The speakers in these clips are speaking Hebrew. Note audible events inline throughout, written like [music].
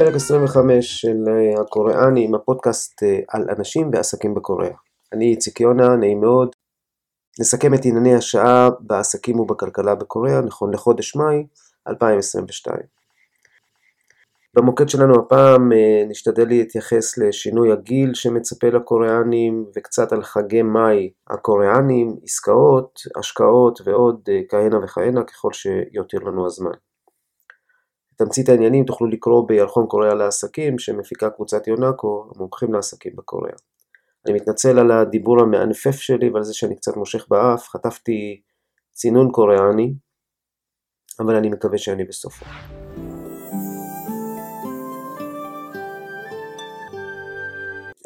פרק 25 של אה, הקוריאנים, הפודקאסט אה, על אנשים ועסקים בקוריאה. אני איציק יונה, נעים מאוד. נסכם את ענייני השעה בעסקים ובכלכלה בקוריאה, נכון לחודש מאי 2022. במוקד שלנו הפעם אה, נשתדל להתייחס לשינוי הגיל שמצפה לקוריאנים וקצת על חגי מאי הקוריאנים, עסקאות, השקעות ועוד כהנה וכהנה ככל שיותיר לנו הזמן. תמצית העניינים תוכלו לקרוא בירחון קוריאה לעסקים שמפיקה קבוצת יונאקו, המומחים לעסקים בקוריאה. אני מתנצל על הדיבור המענפף שלי ועל זה שאני קצת מושך באף, חטפתי צינון קוריאני, אבל אני מקווה שאני בסופו.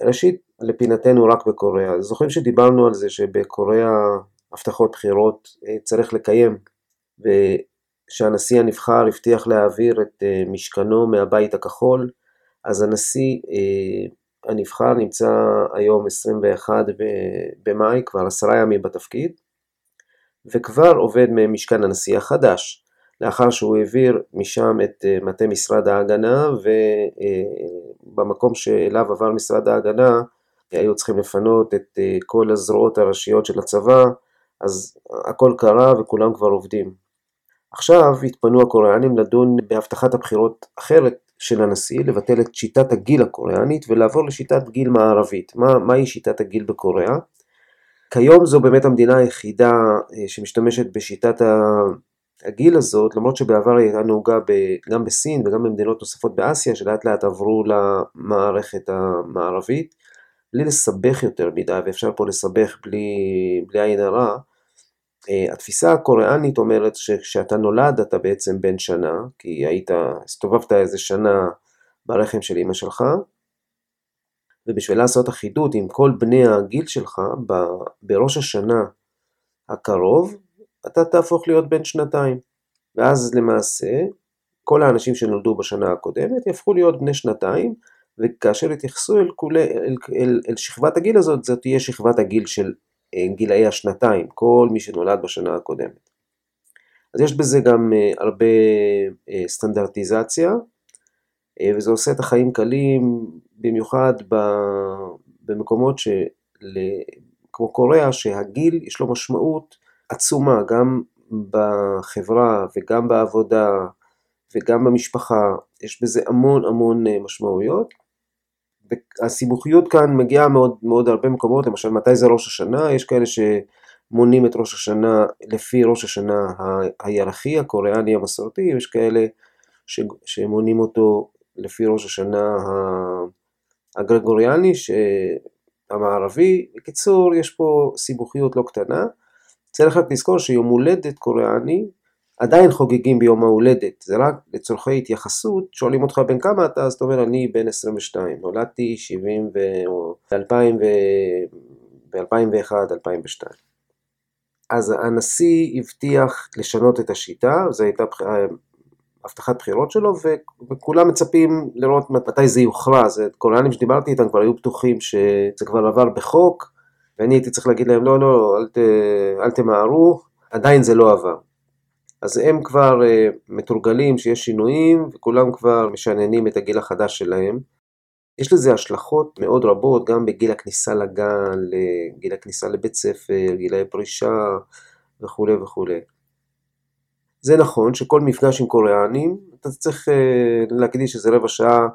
ראשית, לפינתנו רק בקוריאה. זוכרים שדיברנו על זה שבקוריאה הבטחות בחירות אה, צריך לקיים, שהנשיא הנבחר הבטיח להעביר את אה, משכנו מהבית הכחול, אז הנשיא אה, הנבחר נמצא היום 21 במאי, כבר עשרה ימים בתפקיד, וכבר עובד ממשכן הנשיא החדש, לאחר שהוא העביר משם את אה, מטה משרד ההגנה, ובמקום שאליו עבר משרד ההגנה היו צריכים לפנות את כל הזרועות הראשיות של הצבא, אז הכל קרה וכולם כבר עובדים. עכשיו התפנו הקוריאנים לדון בהבטחת הבחירות אחרת של הנשיא, לבטל את שיטת הגיל הקוריאנית ולעבור לשיטת גיל מערבית. מה, מהי שיטת הגיל בקוריאה? כיום זו באמת המדינה היחידה אה, שמשתמשת בשיטת הגיל הזאת, למרות שבעבר היא הייתה נהוגה גם בסין וגם במדינות נוספות באסיה, שלאט לאט עברו למערכת המערבית, בלי לסבך יותר מדי, ואפשר פה לסבך בלי, בלי עין הרע. אה, התפיסה הקוריאנית אומרת שכשאתה נולד אתה בעצם בן שנה, כי היית, הסתובבת איזה שנה ברחם של אמא שלך, ובשביל לעשות אחידות עם כל בני הגיל שלך, בראש השנה הקרוב, אתה תהפוך להיות בן שנתיים. ואז למעשה, כל האנשים שנולדו בשנה הקודמת יהפכו להיות בני שנתיים, וכאשר יתייחסו אל, אל, אל, אל, אל שכבת הגיל הזאת, זאת תהיה שכבת הגיל של גילאי השנתיים, כל מי שנולד בשנה הקודמת. אז יש בזה גם אה, הרבה אה, סטנדרטיזציה, אה, וזה עושה את החיים קלים, במיוחד במקומות של, כמו קוריאה, שהגיל יש לו משמעות עצומה, גם בחברה וגם בעבודה וגם במשפחה, יש בזה המון המון משמעויות. והסיבוכיות כאן מגיעה מאוד מאוד הרבה מקומות, למשל מתי זה ראש השנה, יש כאלה שמונים את ראש השנה לפי ראש השנה הירחי, הקוריאני המסורתי, יש כאלה שמונים אותו לפי ראש השנה הגרגוריאני המערבי. בקיצור, יש פה סיבוכיות לא קטנה. צריך רק לזכור שיום הולדת קוריאני עדיין חוגגים ביום ההולדת, זה רק לצורכי התייחסות, שואלים אותך בן כמה אתה, אז אתה אומר אני בן 22, נולדתי 70 ו... ב-2001, 2002. אז הנשיא הבטיח לשנות את השיטה, זו הייתה הבטחת בחירות שלו, וכולם מצפים לראות מתי זה יוכרז. קוריאנים שדיברתי איתם כבר היו בטוחים שזה כבר עבר בחוק, ואני הייתי צריך להגיד להם לא, לא, אל, ת, אל תמהרו, עדיין זה לא עבר. אז הם כבר uh, מתורגלים שיש שינויים וכולם כבר משננים את הגיל החדש שלהם. יש לזה השלכות מאוד רבות גם בגיל הכניסה לגן, לגיל הכניסה לבית ספר, גילי פרישה וכולי וכולי. זה נכון שכל מפגש עם קוריאנים, אתה צריך uh, להקדיש איזה רבע שעה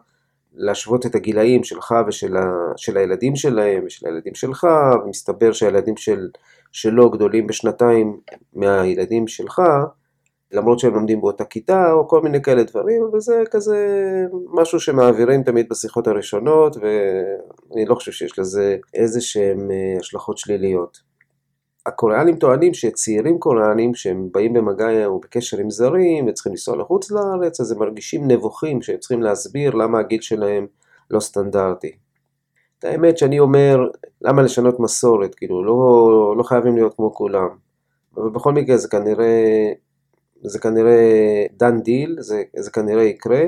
להשוות את הגילאים שלך ושל ה, של הילדים שלהם ושל הילדים שלך, ומסתבר שהילדים של, שלו גדולים בשנתיים מהילדים שלך, למרות שהם לומדים באותה כיתה, או כל מיני כאלה דברים, אבל זה כזה משהו שמעבירים תמיד בשיחות הראשונות, ואני לא חושב שיש לזה איזה שהם אה, השלכות שליליות. הקוריאנים טוענים שצעירים קוריאנים, שהם באים במגע או בקשר עם זרים וצריכים לנסוע לחוץ לארץ, אז הם מרגישים נבוכים שהם צריכים להסביר למה הגיל שלהם לא סטנדרטי. את האמת שאני אומר, למה לשנות מסורת? כאילו, לא, לא חייבים להיות כמו כולם. אבל בכל מקרה זה כנראה זה כנראה done deal, זה, זה כנראה יקרה.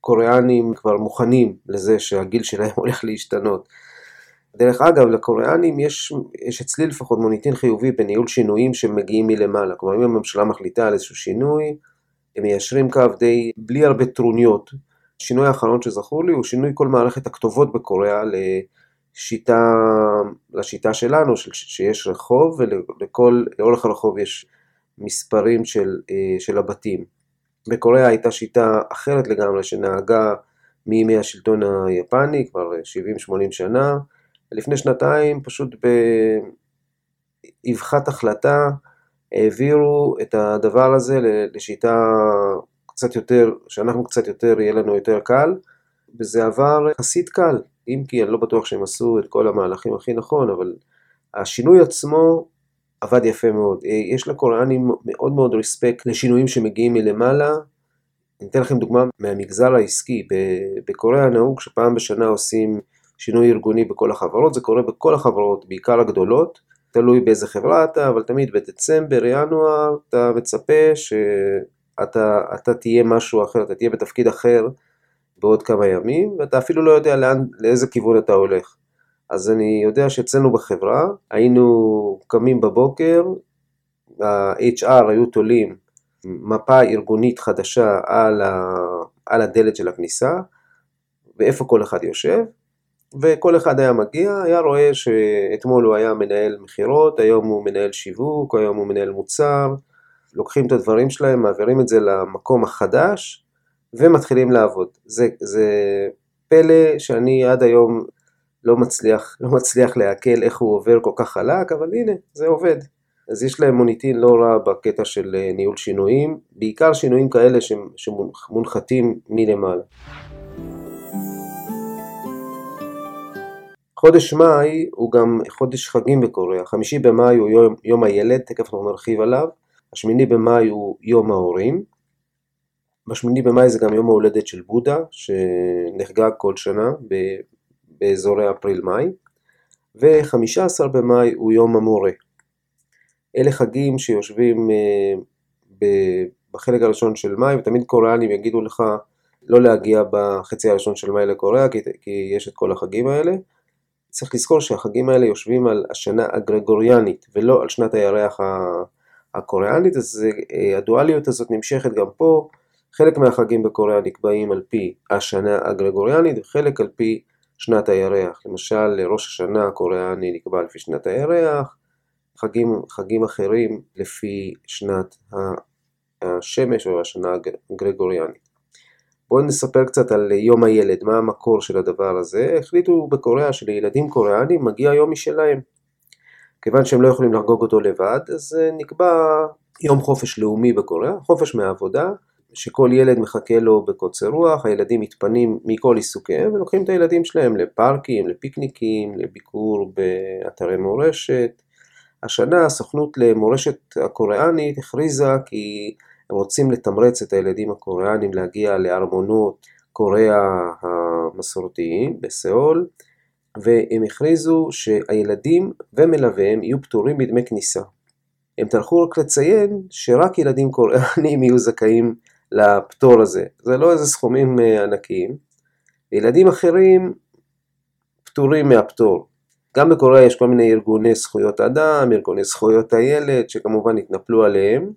קוריאנים כבר מוכנים לזה שהגיל שלהם [laughs] הולך להשתנות. דרך אגב, לקוריאנים יש, יש אצלי לפחות מוניטין חיובי בניהול שינויים שמגיעים מלמעלה. כלומר, אם הממשלה מחליטה על איזשהו שינוי, הם מיישרים קו די, בלי הרבה טרוניות. השינוי האחרון שזכור לי הוא שינוי כל מערכת הכתובות בקוריאה לשיטה, לשיטה שלנו, שיש רחוב ולכל, לאורך הרחוב יש מספרים של, של הבתים. בקוריאה הייתה שיטה אחרת לגמרי שנהגה מימי השלטון היפני, כבר 70-80 שנה. לפני שנתיים פשוט באבחת החלטה העבירו את הדבר הזה לשיטה קצת יותר, שאנחנו קצת יותר, יהיה לנו יותר קל, וזה עבר יחסית קל, אם כי אני לא בטוח שהם עשו את כל המהלכים הכי נכון, אבל השינוי עצמו עבד יפה מאוד. יש לקוריאנים מאוד מאוד ריספקט לשינויים שמגיעים מלמעלה. אני אתן לכם דוגמה מהמגזר העסקי. בקוריאה נהוג שפעם בשנה עושים שינוי ארגוני בכל החברות, זה קורה בכל החברות, בעיקר הגדולות. תלוי באיזה חברה אתה, אבל תמיד בדצמבר, ינואר, אתה מצפה שאתה אתה תהיה משהו אחר, אתה תהיה בתפקיד אחר בעוד כמה ימים, ואתה אפילו לא יודע לאן, לאיזה כיוון אתה הולך. אז אני יודע שאצלנו בחברה היינו קמים בבוקר, ה-HR היו תולים מפה ארגונית חדשה על, ה, על הדלת של הכניסה, ואיפה כל אחד יושב, וכל אחד היה מגיע, היה רואה שאתמול הוא היה מנהל מכירות, היום הוא מנהל שיווק, היום הוא מנהל מוצר, לוקחים את הדברים שלהם, מעבירים את זה למקום החדש, ומתחילים לעבוד. זה, זה פלא שאני עד היום לא מצליח, לא מצליח לעכל איך הוא עובר כל כך חלק, אבל הנה, זה עובד. אז יש להם מוניטין לא רע בקטע של אה, ניהול שינויים, בעיקר שינויים כאלה שמונחתים מלמעלה. חודש מאי הוא גם חודש חגים בקוריאה, חמישי במאי הוא יום, יום הילד, תכף אנחנו נרחיב עליו, השמיני במאי הוא יום ההורים, בשמיני במאי זה גם יום ההולדת של בודה, שנחגג כל שנה באזורי אפריל-מאי, ו-15 במאי הוא יום המורה. אלה חגים שיושבים uh, בחלק הראשון של מאי, ותמיד קוריאנים יגידו לך לא להגיע בחצי הראשון של מאי לקוריאה, כי, כי יש את כל החגים האלה. צריך לזכור שהחגים האלה יושבים על השנה הגרגוריאנית ולא על שנת הירח הקוריאנית, אז אה, הדואליות הזאת נמשכת גם פה. חלק מהחגים בקוריאה נקבעים על פי השנה הגרגוריאנית וחלק על פי שנת הירח. למשל, ראש השנה הקוריאני נקבע לפי שנת הירח, חגים, חגים אחרים לפי שנת השמש או השנה הגרגוריאנית. בואו נספר קצת על יום הילד, מה המקור של הדבר הזה. החליטו בקוריאה שלילדים קוריאנים מגיע יום משלהם. כיוון שהם לא יכולים לחגוג אותו לבד, אז אה, נקבע יום חופש לאומי בקוריאה, חופש מהעבודה, שכל ילד מחכה לו בקוצר רוח, הילדים מתפנים מכל עיסוקיהם ולוקחים את הילדים שלהם לפארקים, לפיקניקים, לביקור באתרי מורשת. השנה הסוכנות למורשת הקוריאנית הכריזה כי הם רוצים לתמרץ את הילדים הקוריאנים להגיע לארמונות קוריאה המסורתיים בסיאול, והם הכריזו שהילדים ומלוויהם יהיו פטורים מדמי כניסה. הם טרחו רק לציין שרק ילדים קוריאנים יהיו זכאים לפטור הזה. זה לא איזה סכומים אה, ענקיים. ילדים אחרים פטורים מהפטור. גם בקוריאה יש כל מיני ארגוני זכויות אדם, ארגוני זכויות הילד, שכמובן התנפלו עליהם.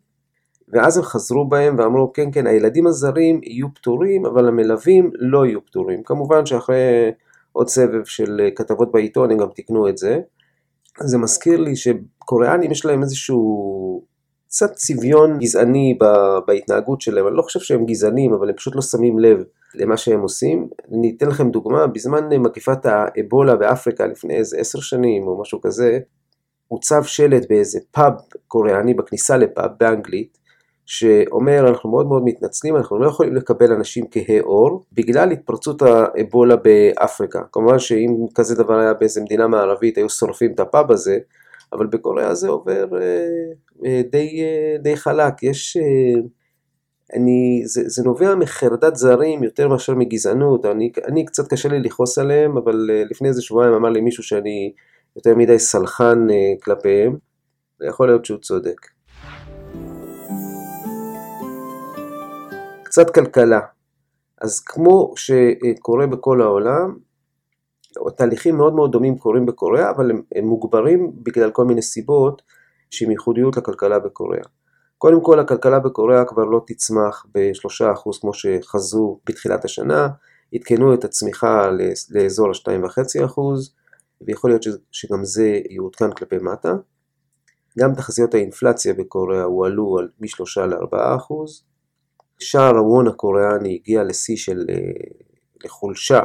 ואז הם חזרו בהם ואמרו כן כן הילדים הזרים יהיו פטורים אבל המלווים לא יהיו פטורים. כמובן שאחרי עוד סבב של אה, כתבות בעיתון הם גם תיקנו את זה. זה מזכיר לי שקוריאנים יש להם איזשהו קצת צביון גזעני בהתנהגות שלהם, אני לא חושב שהם גזענים, אבל הם פשוט לא שמים לב למה שהם עושים. אני אתן לכם דוגמה, בזמן מגיפת האבולה באפריקה לפני איזה עשר שנים או משהו כזה, הוצב שלט באיזה פאב קוריאני בכניסה לפאב באנגלית, שאומר אנחנו מאוד מאוד מתנצלים, אנחנו לא יכולים לקבל אנשים כהי עור בגלל התפרצות האבולה באפריקה. כמובן שאם כזה דבר היה באיזה מדינה מערבית היו שורפים את הפאב הזה, אבל בקוריאה זה עובר אה, אה, די, אה, די חלק. יש... אני, זה, זה נובע מחרדת זרים יותר מאשר מגזענות, אני, אני קצת קשה לי לכעוס עליהם, אבל לפני איזה שבועיים אמר לי מישהו שאני יותר מדי סלחן כלפיהם, ויכול להיות שהוא צודק. קצת כלכלה. אז כמו שקורה בכל העולם, תהליכים מאוד מאוד דומים קורים בקוריאה, אבל הם, הם מוגברים בגלל כל מיני סיבות שהם ייחודיות לכלכלה בקוריאה. קודם כל הכלכלה בקוריאה כבר לא תצמח ב-3% כמו שחזו בתחילת השנה, עדכנו את הצמיחה לאזור ה-2.5% ויכול להיות שגם זה יעודכן כלפי מטה. גם תחזיות האינפלציה בקוריאה הועלו מ-3 ל-4%. שער הוון הקוריאני הגיע לשיא של לחולשה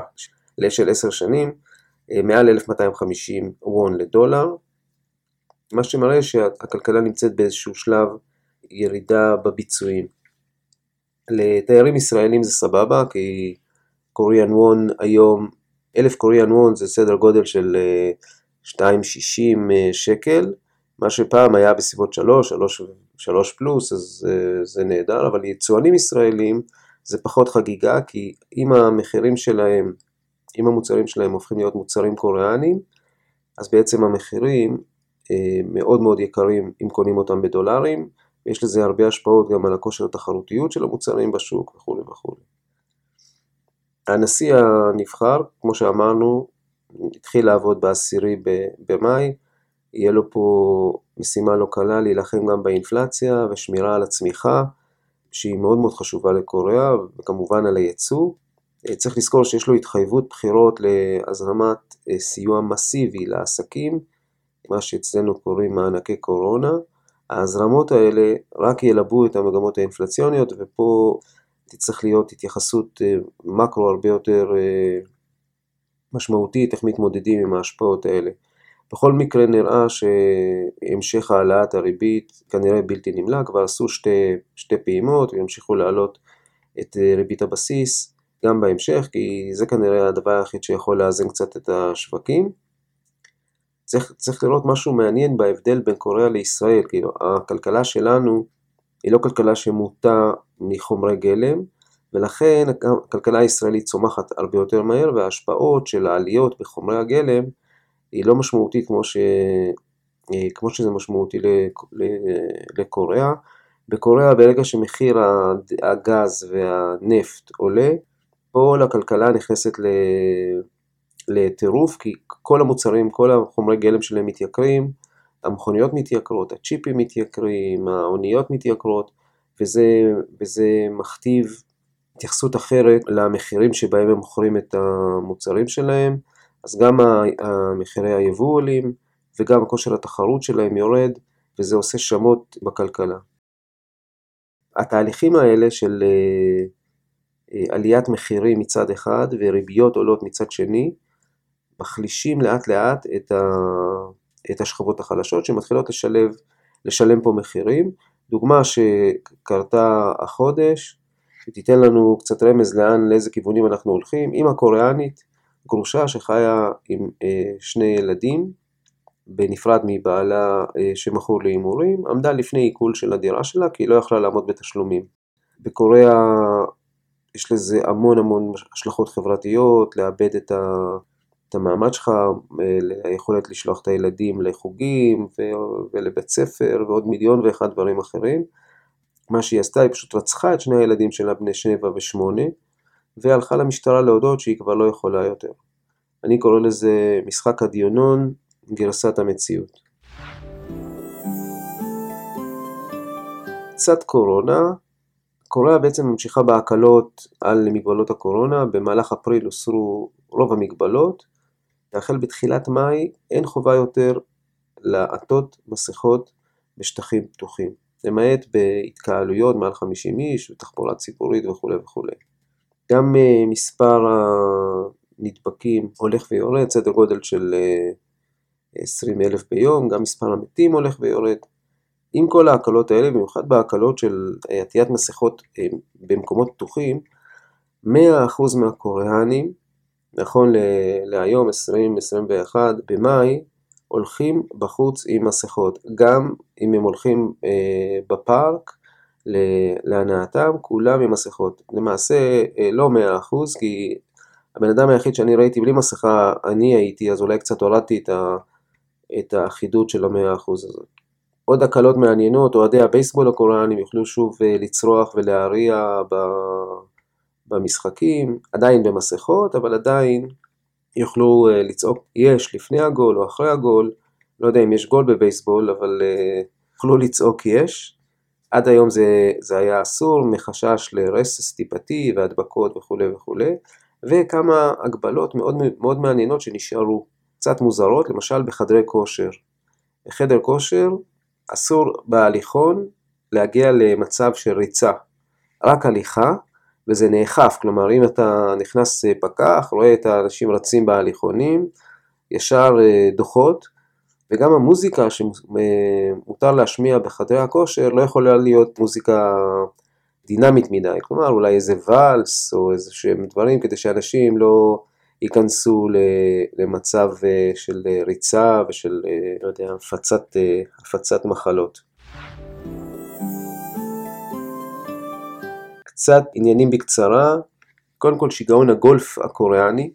של 10 שנים, מעל 1250 וון לדולר, מה שמראה שהכלכלה נמצאת באיזשהו שלב ירידה בביצועים. לתיירים ישראלים זה סבבה, כי קוריאן וון היום, אלף קוריאן וון זה סדר גודל של 2.60 אה, שקל, מה שפעם היה בסביבות 3, 3, 3 פלוס, אז אה, זה נהדר, אבל יצואנים ישראלים זה פחות חגיגה, כי אם המחירים שלהם, אם המוצרים שלהם הופכים להיות מוצרים קוריאנים, אז בעצם המחירים אה, מאוד מאוד יקרים אם קונים אותם בדולרים, ויש לזה הרבה השפעות גם על הכושר התחרותיות של המוצרים בשוק וכולי וכולי. הנשיא הנבחר, כמו שאמרנו, התחיל לעבוד בעשירי במאי, יהיה לו פה משימה לא קלה להילחם גם באינפלציה ושמירה על הצמיחה, שהיא מאוד מאוד חשובה לקוריאה, וכמובן על הייצוא. אה, צריך לזכור שיש לו התחייבות בחירות להזרמת אה, סיוע מסיבי לעסקים, מה שאצלנו קוראים מענקי קורונה. ההזרמות האלה רק ילבו את המגמות האינפלציוניות, ופה תצטרך להיות התייחסות אה, מקרו הרבה יותר משמעותית, איך מתמודדים עם ההשפעות האלה. בכל מקרה נראה שהמשך העלאת הריבית כנראה בלתי נמלא, כבר עשו שתי, שתי פעימות וימשיכו להעלות את אה, ריבית הבסיס גם בהמשך, כי זה כנראה הדבר היחיד שיכול לאזן קצת את השווקים. צריך, צריך לראות משהו מעניין בהבדל בין קוריאה לישראל, כאילו הכלכלה שלנו היא לא כלכלה שמוטה מחומרי גלם, ולכן הכלכלה הישראלית צומחת הרבה יותר מהר וההשפעות של העליות בחומרי הגלם היא לא משמעותית כמו, ש... אה, כמו שזה משמעותי לקוריאה. בקוריאה ברגע שמחיר הגז והנפט עולה, כל הכלכלה נכנסת לטירוף, כי כל המוצרים, כל החומרי גלם שלהם מתייקרים, המכוניות מתייקרות, הצ'יפים מתייקרים, האוניות מתייקרות, וזה, וזה מכתיב התייחסות אחרת למחירים שבהם הם מוכרים את המוצרים שלהם. אז גם מחירי היבוא עולים וגם כושר התחרות שלהם יורד וזה עושה שמות בכלכלה. התהליכים האלה של אה, עליית מחירים מצד אחד וריביות עולות מצד שני מחלישים לאט לאט את, ה, את השכבות החלשות שמתחילות לשלב, לשלם פה מחירים. דוגמה שקרתה החודש, שתיתן לנו קצת רמז לאן, לאיזה כיוונים אנחנו הולכים, אמא קוריאנית גרושה שחיה עם אה, שני ילדים בנפרד מבעלה אה, שמכור להימורים, עמדה לפני עיכול של הדירה שלה כי היא לא יכלה לעמוד בתשלומים. בקוריאה יש לזה המון המון השלכות חברתיות, לאבד את, ה, את המעמד שלך, אה, היכולת לשלוח את הילדים לחוגים ולבית ספר ועוד מיליון ואחד דברים אחרים. מה שהיא עשתה, היא פשוט רצחה את שני הילדים שלה בני שבע ושמונה, והלכה למשטרה להודות שהיא כבר לא יכולה יותר. אני קורא לזה משחק הדיונון, גרסת המציאות. קצת קורונה, קוריאה בעצם ממשיכה בהקלות על מגבלות הקורונה, במהלך אפריל הוסרו רוב המגבלות, והחל בתחילת מאי אין חובה יותר לעטות מסכות בשטחים פתוחים, למעט בהתקהלויות מעל 50 איש, ותחבורה ציבורית וכו' וכו'. גם אה, מספר הנדבקים הולך ויורד, סדר גודל של 20 אה, אלף ביום, גם מספר המתים הולך ויורד. עם כל ההקלות האלה, במיוחד בהקלות של אה, עטיית מסכות במקומות פתוחים, 100% מהקוריאנים, נכון להיום 2021 במאי, הולכים בחוץ עם מסכות, גם אם הם הולכים בפארק להנאתם, כולם עם מסכות. למעשה אה, לא 100% כי הבן אדם היחיד שאני ראיתי בלי מסכה, אני הייתי, אז אולי קצת הורדתי את, את האחידות של המאה אחוז הזאת. עוד הקלות מעניינות, אוהדי הבייסבול הקוריאנים יוכלו שוב אה, לצרוח ולהריע במשחקים, עדיין במסכות, אבל עדיין יוכלו אה, לצעוק יש לפני הגול או אחרי הגול, לא יודע אם יש גול בבייסבול, אבל יוכלו לצעוק יש. עד היום זה, זה היה אסור מחשש לרסס טיפתי והדבקות וכולי וכולי, וכמה הגבלות מאוד, מאוד מעניינות שנשארו, קצת מוזרות, למשל בחדרי כושר. בחדר כושר אסור בהליכון להגיע למצב של ריצה, רק הליכה, וזה נאכף, כלומר אם אתה נכנס פקח, רואה את האנשים רצים בהליכונים, ישר אה, דוחות, וגם המוזיקה שמותר להשמיע בחדרי הכושר לא יכולה להיות מוזיקה דינמית מדי, כלומר אולי איזה ואלס או איזה שהם דברים כדי שאנשים לא ייכנסו למצב אה, של ריצה ושל, אה, לא יודע, הפצת, הפצת מחלות. קצת עניינים בקצרה, קודם כל שיגעון הגולף הקוריאני,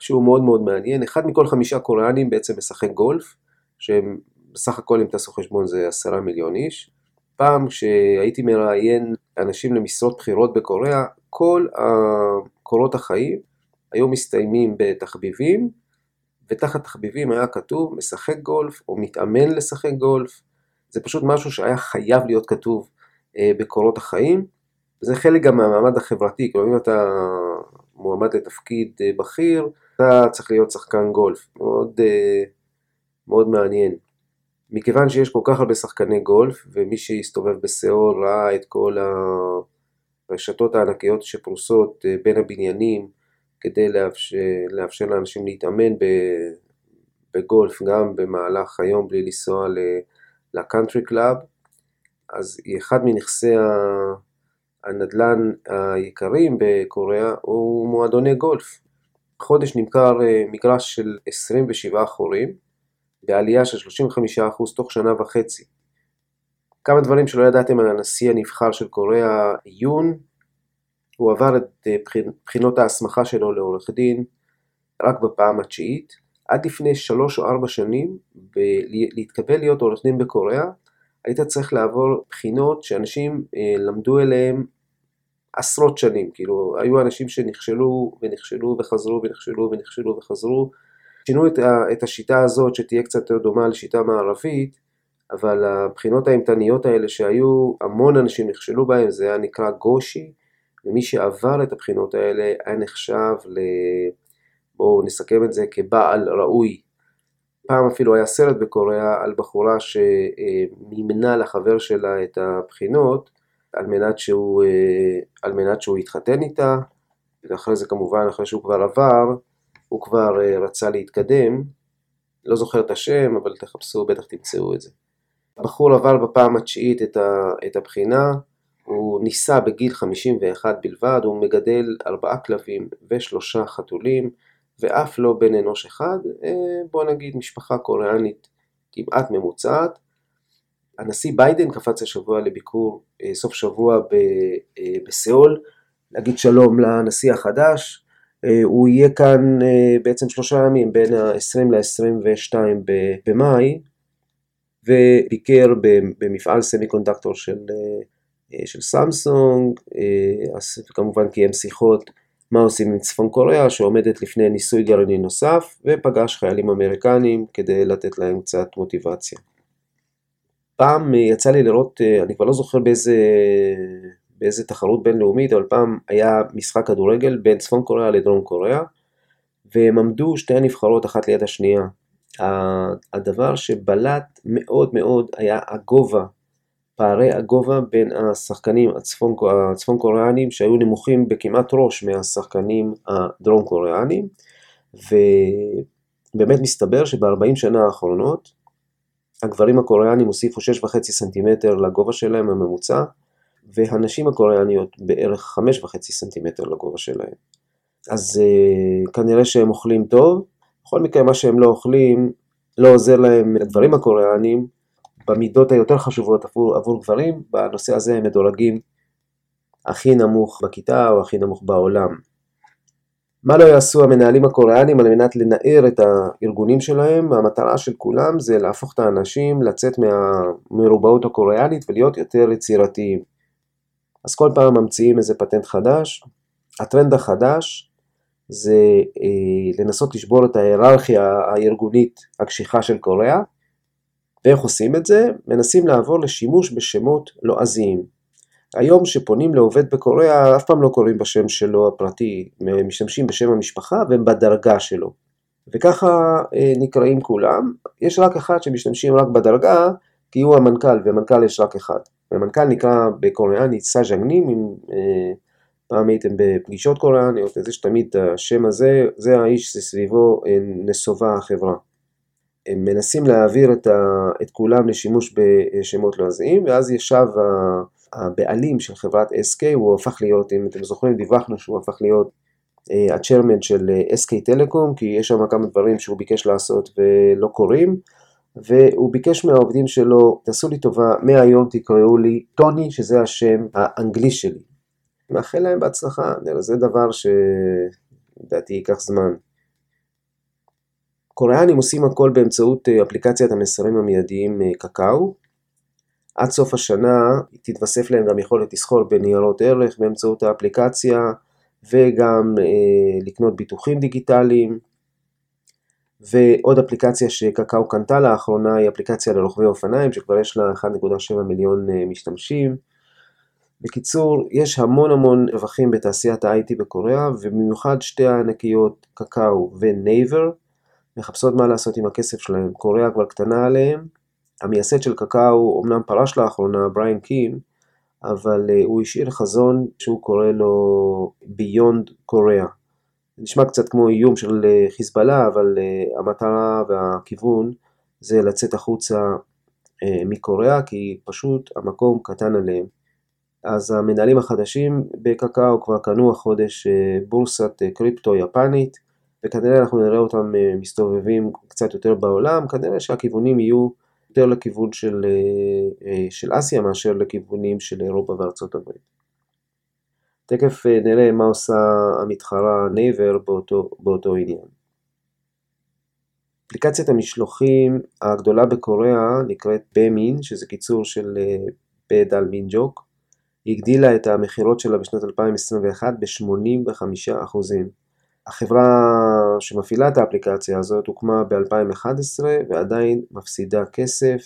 שהוא מאוד מאוד מעניין, אחד מכל חמישה קוריאנים בעצם משחק גולף, שהם בסך הכל אם תעשו חשבון זה עשרה מיליון איש. פעם כשהייתי מראיין אנשים למשרות בכירות בקוריאה, כל קורות החיים היו מסתיימים בתחביבים, ותחת תחביבים היה כתוב משחק גולף או מתאמן לשחק גולף, זה פשוט משהו שהיה חייב להיות כתוב אה, בקורות החיים. זה חלק גם מהמעמד החברתי, כלומר אם אתה מועמד לתפקיד אה, בכיר, אתה צריך להיות שחקן גולף, מאוד, אה, מאוד מעניין. מכיוון שיש כל כך הרבה שחקני גולף, ומי שהסתובב בסיאול ראה את כל הרשתות הענקיות שפרוסות אה, בין הבניינים כדי לאפשר, לאפשר לאנשים להתאמן בגולף גם במהלך היום בלי לנסוע ל country club, אז היא אחד מנכסי הנדל"ן היקרים בקוריאה הוא מועדוני גולף. חודש נמכר אה, מגרש של 27 חורים בעלייה של 35% תוך שנה וחצי. כמה דברים שלא ידעתם על הנשיא הנבחר של קוריאה, יון, הוא עבר את אה, בחינות ההסמכה שלו לעורך דין רק בפעם התשיעית. עד לפני שלוש או ארבע שנים, להתקבל להיות עורך דין בקוריאה, היית צריך לעבור בחינות שאנשים אה, למדו אליהם עשרות שנים, כאילו היו אנשים שנכשלו ונכשלו וחזרו ונכשלו ונכשלו וחזרו, שינו את, את השיטה הזאת שתהיה קצת יותר דומה לשיטה מערבית, אבל הבחינות האימתניות האלה שהיו המון אנשים נכשלו בהן, זה היה נקרא גושי, ומי שעבר את הבחינות האלה היה נחשב ל... בואו נסכם את זה כבעל ראוי. פעם אפילו היה סרט בקוריאה על בחורה שמימנה לחבר שלה את הבחינות, על מנת שהוא, אה, על מנת שהוא יתחתן איתה, ואחרי זה כמובן, אחרי שהוא כבר עבר, הוא כבר אה, רצה להתקדם, לא זוכר את השם, אבל תחפשו, בטח תמצאו את זה. הבחור עבר בפעם התשיעית את, הבחינה, הוא נישא בגיל 51 בלבד, הוא מגדל ארבעה כלבים ושלושה חתולים, ואף לא בן אנוש אחד, אה, בוא נגיד משפחה קוריאנית כמעט ממוצעת, הנשיא ביידן קפץ השבוע לביקור אה, סוף שבוע אה, בסיאול, להגיד שלום לנשיא החדש. הוא יהיה כאן בעצם שלושה ימים, בין ה-20 ל-22 במאי, וביקר במפעל semiconductor של, של סמסונג, כמובן קיים שיחות מה עושים עם צפון קוריאה שעומדת לפני ניסוי גרעיני נוסף, ופגש חיילים אמריקנים כדי לתת להם קצת מוטיבציה. פעם אה, יצא לי לראות, אה, אני כבר לא זוכר באיזה, באיזה תחרות בינלאומית, אבל פעם היה משחק כדורגל בין צפון קוריאה לדרום קוריאה, והם עמדו שתי הנבחרות אחת ליד השנייה. הדבר שבלט מאוד מאוד היה הגובה, פערי הגובה בין השחקנים הצפון, הצפון קוריאנים שהיו נמוכים בכמעט ראש מהשחקנים הדרום קוריאנים, ובאמת מסתבר שב-40 שנה האחרונות הגברים הקוריאנים הוסיפו 6.5 סנטימטר לגובה שלהם הממוצע, והנשים הקוריאניות בערך 5.5 סנטימטר לגובה שלהם. אז uh, כנראה שהם אוכלים טוב, בכל מקרה מה שהם לא אוכלים לא עוזר להם לגברים הקוריאנים במידות היותר חשובות עבור, עבור גברים, בנושא הזה הם מדורגים הכי נמוך בכיתה או הכי נמוך בעולם. מה לא יעשו המנהלים הקוריאנים על מנת לנער את הארגונים שלהם? המטרה של כולם זה להפוך את האנשים לצאת מהמרובעות הקוריאנית ולהיות יותר יצירתיים. אז כל פעם ממציאים איזה פטנט חדש. הטרנד החדש זה אה, לנסות לשבור את ההיררכיה הארגונית הקשיחה של קוריאה ואיך עושים את זה? מנסים לעבור לשימוש בשמות לועזיים. היום שפונים לעובד בקוריאה אף פעם לא קוראים בשם שלו הפרטי, משתמשים בשם המשפחה והם בדרגה שלו. וככה אה, נקראים כולם, יש רק אחד שמשתמשים רק בדרגה כי הוא המנכ"ל, ומנכ"ל יש רק אחד. המנכ"ל נקרא בקוריאנית סאז'אגנים, אם אה, פעם הייתם בפגישות קוריאניות, אז יש תמיד השם הזה, זה האיש שסביבו אה, נסובה החברה. הם מנסים להעביר את, ה, את כולם לשימוש בשמות לועזיים, ואז ישב הבעלים של חברת SK, הוא הפך להיות, אם אתם זוכרים, דיווחנו שהוא הפך להיות הצ'רמן של SK טלקום, כי יש שם כמה דברים שהוא ביקש לעשות ולא קורים. והוא ביקש מהעובדים שלו, תעשו לי טובה, מהיום תקראו לי טוני, שזה השם האנגלי שלי. מאחל להם בהצלחה, זה דבר שלדעתי ייקח זמן. קוריאנים עושים הכל באמצעות אה, אפליקציית המסרים המיידיים אה, קקאו. עד סוף השנה תתווסף להם גם יכולת לסחור בניירות ערך באמצעות האפליקציה וגם אה, לקנות ביטוחים דיגיטליים. ועוד אפליקציה שקקאו קנתה לאחרונה היא אפליקציה לרוכבי אופניים שכבר יש לה 1.7 מיליון אה, משתמשים. בקיצור, יש המון המון רווחים בתעשיית ה-IT בקוריאה ובמיוחד שתי הענקיות קקאו ונייבר מחפשות מה לעשות עם הכסף שלהם. קוריאה כבר קטנה עליהם. המייסד של קקאו אמנם פרש לאחרונה, בריין קים, אבל uh, הוא השאיר חזון שהוא קורא לו Beyond Korea. נשמע קצת כמו איום של אה, חיזבאללה, אבל uh, המטרה והכיוון זה לצאת החוצה מקוריאה, כי פשוט המקום קטן עליהם. אז המנהלים החדשים בקקאו כבר קנו החודש בורסת קריפטו יפנית, וכנראה אנחנו נראה אותם אה, מסתובבים קצת יותר בעולם, כנראה שהכיוונים יהיו יותר לכיוון של, אה, אה, של אסיה מאשר לכיוונים של אירופה וארצות הברית. תכף אה, נראה מה עושה המתחרה נייבר באותו, באותו עניין. אפליקציית המשלוחים הגדולה בקוריאה נקראת במין, שזה קיצור של בדל אה, מינג'וק. הגדילה את המכירות שלה בשנת 2021 ב-85%. החברה שמפעילה את האפליקציה הזאת הוקמה ב-2011 ועדיין מפסידה כסף,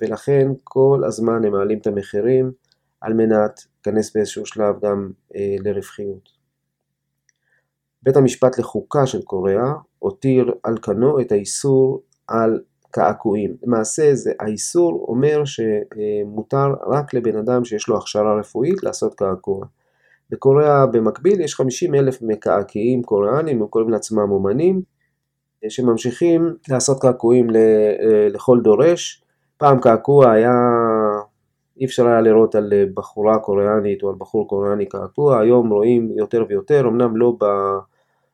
ולכן כל הזמן הם מעלים את המחירים על מנת להיכנס באיזשהו שלב גם אה, לרווחיות. בית המשפט לחוקה של קוריאה הותיר על כנו את האיסור על קעקועים. למעשה זה, האיסור אומר שמותר רק לבן אדם שיש לו הכשרה רפואית לעשות קעקוע. בקוריאה במקביל יש 50 אלף מקעקעים קוריאנים, הם קוראים לעצמם אומנים, שממשיכים לעשות קעקועים אה, לכל דורש. פעם קעקוע היה אי אפשר היה לראות על אה, בחורה קוריאנית או על בחור קוריאני קעקוע, היום רואים יותר ויותר, אמנם לא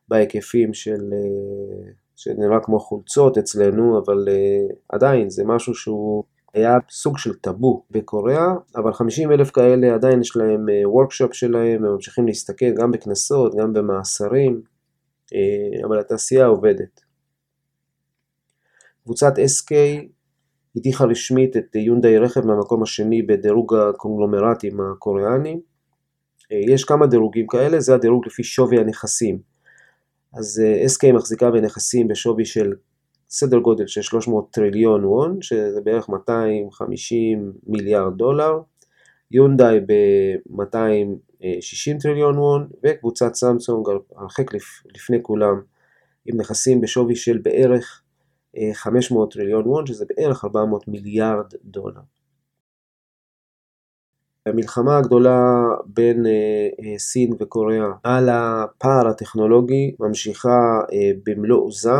בהיקפים של, אה, שנראה כמו חולצות אצלנו, אבל אה, עדיין זה משהו שהוא היה סוג של טאבו בקוריאה, אבל 50 אלף כאלה עדיין יש להם וורקשופ שלהם, הם ממשיכים להסתכל גם בקנסות, גם במאסרים, אבל התעשייה עובדת. קבוצת SK הדיחה רשמית את יונדאי רכב מהמקום השני בדירוג הקונגלומרטים הקוריאנים. אה, יש כמה דירוגים כאלה, זה הדירוג לפי שווי הנכסים. אז אה, SK מחזיקה בנכסים בשווי של סדר גודל של 300 טריליון וון, שזה בערך 250 מיליארד דולר, יונדאי ב-260 טריליון וון, וקבוצת סמסונג הרחק לפני כולם עם נכסים בשווי של בערך 500 טריליון וון, שזה בערך 400 מיליארד דולר. המלחמה הגדולה בין אה, אה, סין וקוריאה על הפער הטכנולוגי ממשיכה אה, במלוא עוזה.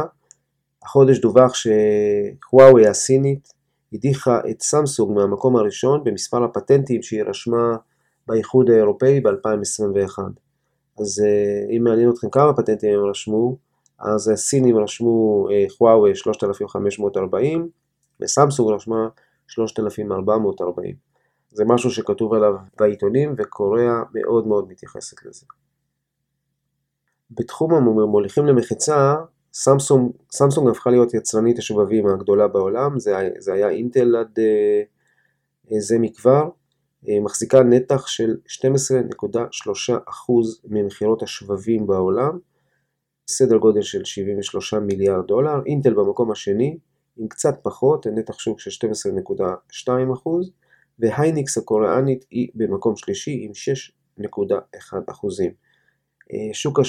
החודש דווח שחוואוי הסינית הדיחה את סמסונג מהמקום הראשון במספר הפטנטים שהיא רשמה באיחוד האירופאי ב-2021. אז אם מעניין אתכם כמה פטנטים הם רשמו, אז הסינים רשמו חוואוי 3540 וסמסונג רשמה 3440. זה משהו שכתוב עליו בעיתונים וקוריאה מאוד מאוד מתייחסת לזה. בתחום המוליכים למחצה, סמסונג, סמסונג הפכה להיות יצרנית השובבים הגדולה בעולם, זה, זה היה אינטל עד אה, זה מכבר, אה, מחזיקה נתח של 12.3% ממכירות השבבים בעולם, סדר גודל של 73 מיליארד דולר, אינטל במקום השני עם קצת פחות, נתח שוק של 12.2% והייניקס הקוריאנית היא במקום שלישי עם 6.1%. שוק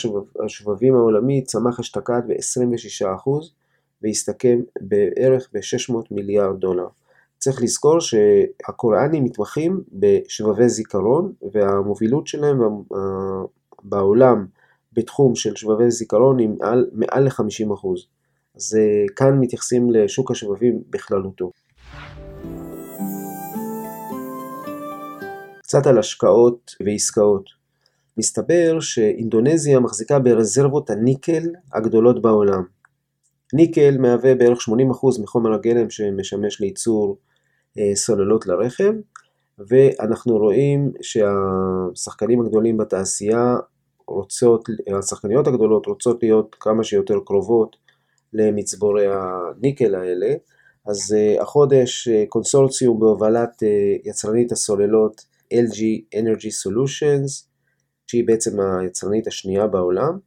השבבים העולמי צמח אשתקד ב-26% והסתכם בערך ב-600 מיליארד דולר. צריך לזכור שהקוריאנים מתמחים בשבבי זיכרון והמובילות שלהם בעולם בתחום של שבבי זיכרון היא מעל, מעל ל-50%. אז כאן מתייחסים לשוק השבבים בכללותו. קצת על השקעות ועסקאות. מסתבר שאינדונזיה מחזיקה ברזרבות הניקל הגדולות בעולם. ניקל מהווה בערך 80% מחומר הגלם שמשמש לייצור סוללות לרכב, ואנחנו רואים שהשחקנים הגדולים בתעשייה רוצות, השחקניות הגדולות רוצות להיות כמה שיותר קרובות למצבורי הניקל האלה. אז החודש קונסורציום בהובלת יצרנית הסוללות LG Energy Solutions, שהיא בעצם היצרנית השנייה בעולם,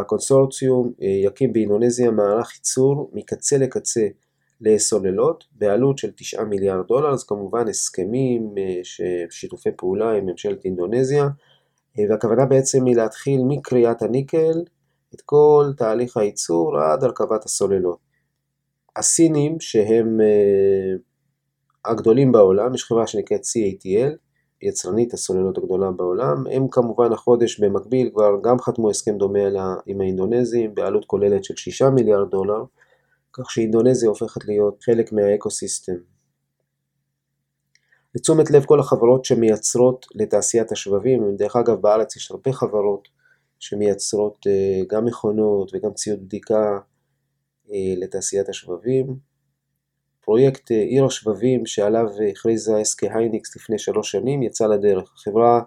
הקונסורציום יקים באינדונזיה מערך ייצור מקצה לקצה לסוללות בעלות של 9 מיליארד דולר, אז כמובן הסכמים, שיתופי פעולה עם ממשלת אינדונזיה, והכוונה בעצם היא להתחיל מקריאת הניקל את כל תהליך הייצור עד הרכבת הסוללות. הסינים שהם הגדולים בעולם, יש חברה שנקראת CATL, יצרנית הסוללות הגדולה בעולם, הם כמובן החודש במקביל כבר גם חתמו הסכם דומה עם האינדונזים בעלות כוללת של 6 מיליארד דולר, כך שאינדונזיה הופכת להיות חלק מהאקוסיסטם. לתשומת לב כל החברות שמייצרות לתעשיית השבבים, דרך אגב בארץ יש הרבה חברות שמייצרות גם מכונות וגם ציוד בדיקה לתעשיית השבבים. פרויקט עיר השבבים שעליו הכריזה SK הייניקס לפני שלוש שנים יצא לדרך. החברה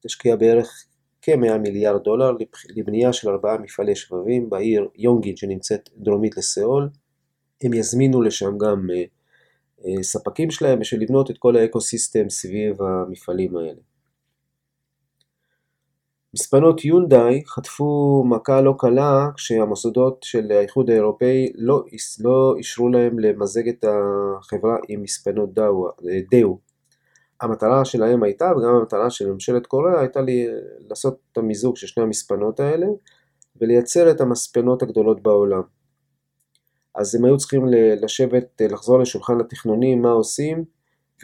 תשקיע בערך כ-100 מיליארד דולר לבנייה של ארבעה מפעלי שבבים בעיר יונגין שנמצאת דרומית לסאול. הם יזמינו לשם גם ספקים שלהם בשביל לבנות את כל האקוסיסטם סביב המפעלים האלה. מספנות יונדאי חטפו מכה לא קלה כשהמוסדות של האיחוד האירופאי לא, לא אישרו להם למזג את החברה עם מספנות דאו. המטרה שלהם הייתה, וגם המטרה של ממשלת קוריאה, הייתה לי, לעשות את המיזוג של שני המספנות האלה ולייצר את המספנות הגדולות בעולם. אז הם היו צריכים לשבת, לחזור לשולחן התכנונים, מה עושים,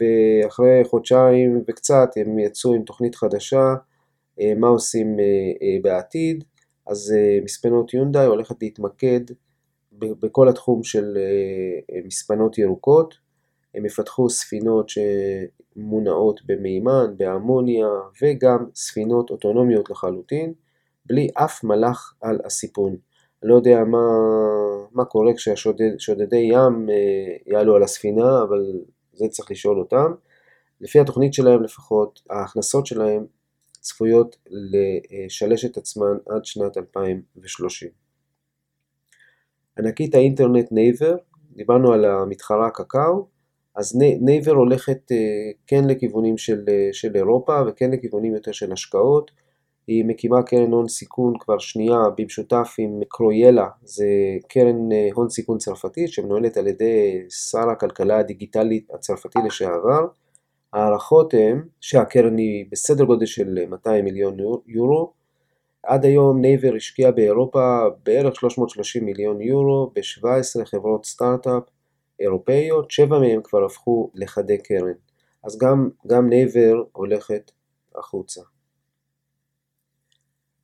ואחרי חודשיים וקצת הם יצאו עם תוכנית חדשה, מה עושים בעתיד, אז מספנות יונדאי הולכת להתמקד בכל התחום של מספנות ירוקות, הם יפתחו ספינות שמונעות במימן, באמוניה וגם ספינות אוטונומיות לחלוטין, בלי אף מלאך על הסיפון. לא יודע מה, מה קורה כשהשודדי ים יעלו על הספינה, אבל זה צריך לשאול אותם. לפי התוכנית שלהם לפחות, ההכנסות שלהם צפויות לשלש את עצמן עד שנת 2030. ענקית האינטרנט נייבר, דיברנו על המתחרה קקאו, אז נייבר הולכת כן לכיוונים של, של אירופה וכן לכיוונים יותר של השקעות. היא מקימה קרן הון סיכון כבר שנייה במשותף עם קורליה, זה קרן הון סיכון צרפתית שמנוהלת על ידי שר הכלכלה הדיגיטלית הצרפתי לשעבר. ההערכות הן שהקרן היא בסדר גודל של 200 מיליון יורו. עד היום נייבר השקיע באירופה בערך 330 מיליון יורו ב-17 חברות סטארט-אפ אירופאיות, שבע מהן כבר הפכו לחדי קרן. אז גם, גם נייבר הולכת החוצה.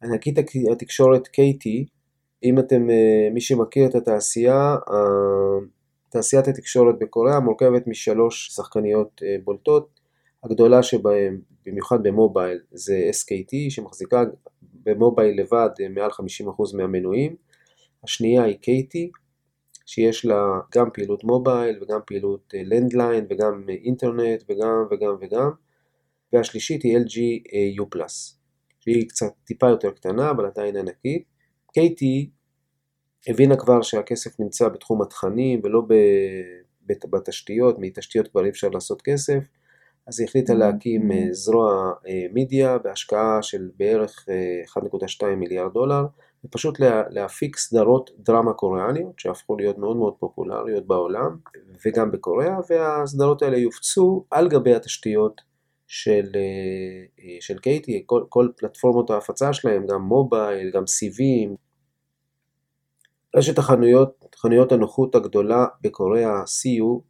ענקית התקשורת KT, אם אתם, מי שמכיר את התעשייה, תעשיית התקשורת בקוריאה מורכבת משלוש שחקניות בולטות, הגדולה שבהן, במיוחד במובייל, זה SKT שמחזיקה במובייל לבד מעל 50% מהמנויים, השנייה היא KT שיש לה גם פעילות מובייל וגם פעילות לנדליין וגם אינטרנט וגם וגם וגם, והשלישית היא LG U+, שהיא קצת טיפה יותר קטנה אבל עדיין ענקית. KT הבינה כבר שהכסף נמצא בתחום התכנים ולא בתשתיות, מתשתיות כבר אי אפשר לעשות כסף, אז היא החליטה להקים זרוע מידיה בהשקעה של בערך 1.2 מיליארד דולר, ופשוט לה, להפיק סדרות דרמה קוריאניות שהפכו להיות מאוד מאוד פופולריות בעולם וגם בקוריאה, והסדרות האלה יופצו על גבי התשתיות של, אה, של קייטי, כל, כל פלטפורמות ההפצה שלהם, גם מובייל, גם סיבים. רשת החנויות, חנויות הנוחות הגדולה בקוריאה, CU,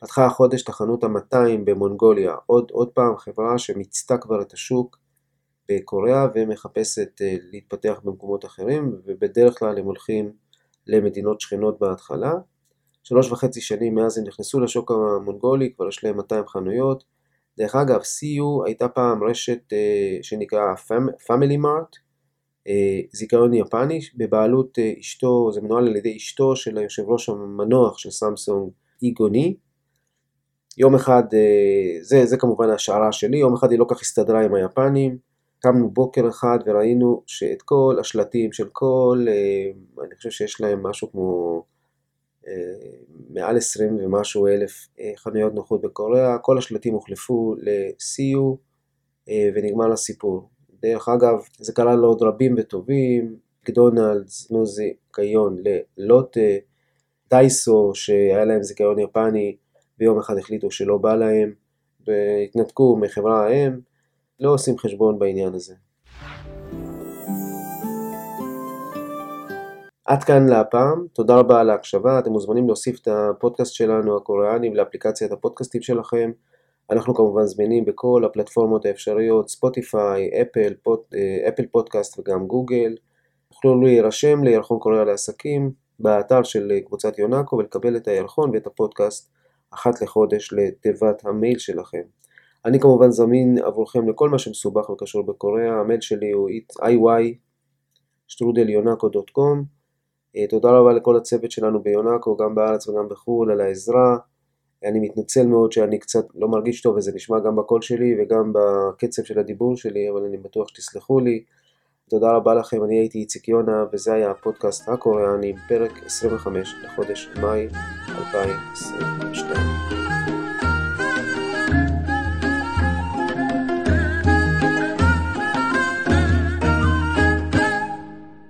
פתחה החודש את החנות ה-200 במונגוליה, עוד, עוד פעם חברה שמיצתה כבר את השוק בקוריאה ומחפשת uh, להתפתח במקומות אחרים, ובדרך כלל הם הולכים למדינות שכנות בהתחלה. שלוש וחצי שנים מאז הם נכנסו לשוק המונגולי, כבר יש להם 200 חנויות. דרך אגב, CU הייתה פעם רשת uh, שנקרא Family Mart, uh, זיכיון יפני, בבעלות uh, אשתו, זה מנוהל על ידי אשתו של היושב ראש המנוח של סמסונג, איגוני. יום אחד, זה, זה כמובן השערה שלי, יום אחד היא לא כך הסתדרה עם היפנים, קמנו בוקר אחד וראינו שאת כל השלטים של כל, אה, אני חושב שיש להם משהו כמו אה, מעל 20 ומשהו אלף אה, חנויות נוחות בקוריאה, כל השלטים הוחלפו ל-CU ונגמר הסיפור. דרך אגב, זה קרה לעוד רבים וטובים, מקדונלדס, נו זיכיון ללוטה, דייסו שהיה להם זיכיון יפני ויום אחד החליטו שלא בא להם והתנתקו מחברה האם לא עושים חשבון בעניין הזה. עד כאן להפעם, תודה רבה על ההקשבה, אתם מוזמנים להוסיף את הפודקאסט שלנו הקוריאנים לאפליקציית הפודקאסטים שלכם. אנחנו כמובן זמינים בכל הפלטפורמות האפשריות, ספוטיפיי, אפל, פוד, אה, אפל פודקאסט וגם גוגל. תוכלו להירשם לירחון קוריאה לעסקים באתר של קבוצת יונאקו ולקבל את הירחון ואת הפודקאסט אחת לחודש לתיבת המייל שלכם. אני כמובן זמין עבורכם לכל מה שמסובך וקשור בקוריאה, המייל שלי הוא iy.strudelyonako.com אה, תודה רבה לכל הצוות שלנו ביונאקו, גם בארץ וגם בחו"ל, על העזרה. אני מתנצל מאוד שאני קצת לא מרגיש טוב וזה נשמע גם בקול שלי וגם בקצב של הדיבור שלי, אבל אני בטוח שתסלחו לי. תודה רבה לכם, אני הייתי איציק יונה וזה היה הפודקאסט הקוריאני, פרק 25 לחודש מאי 2022.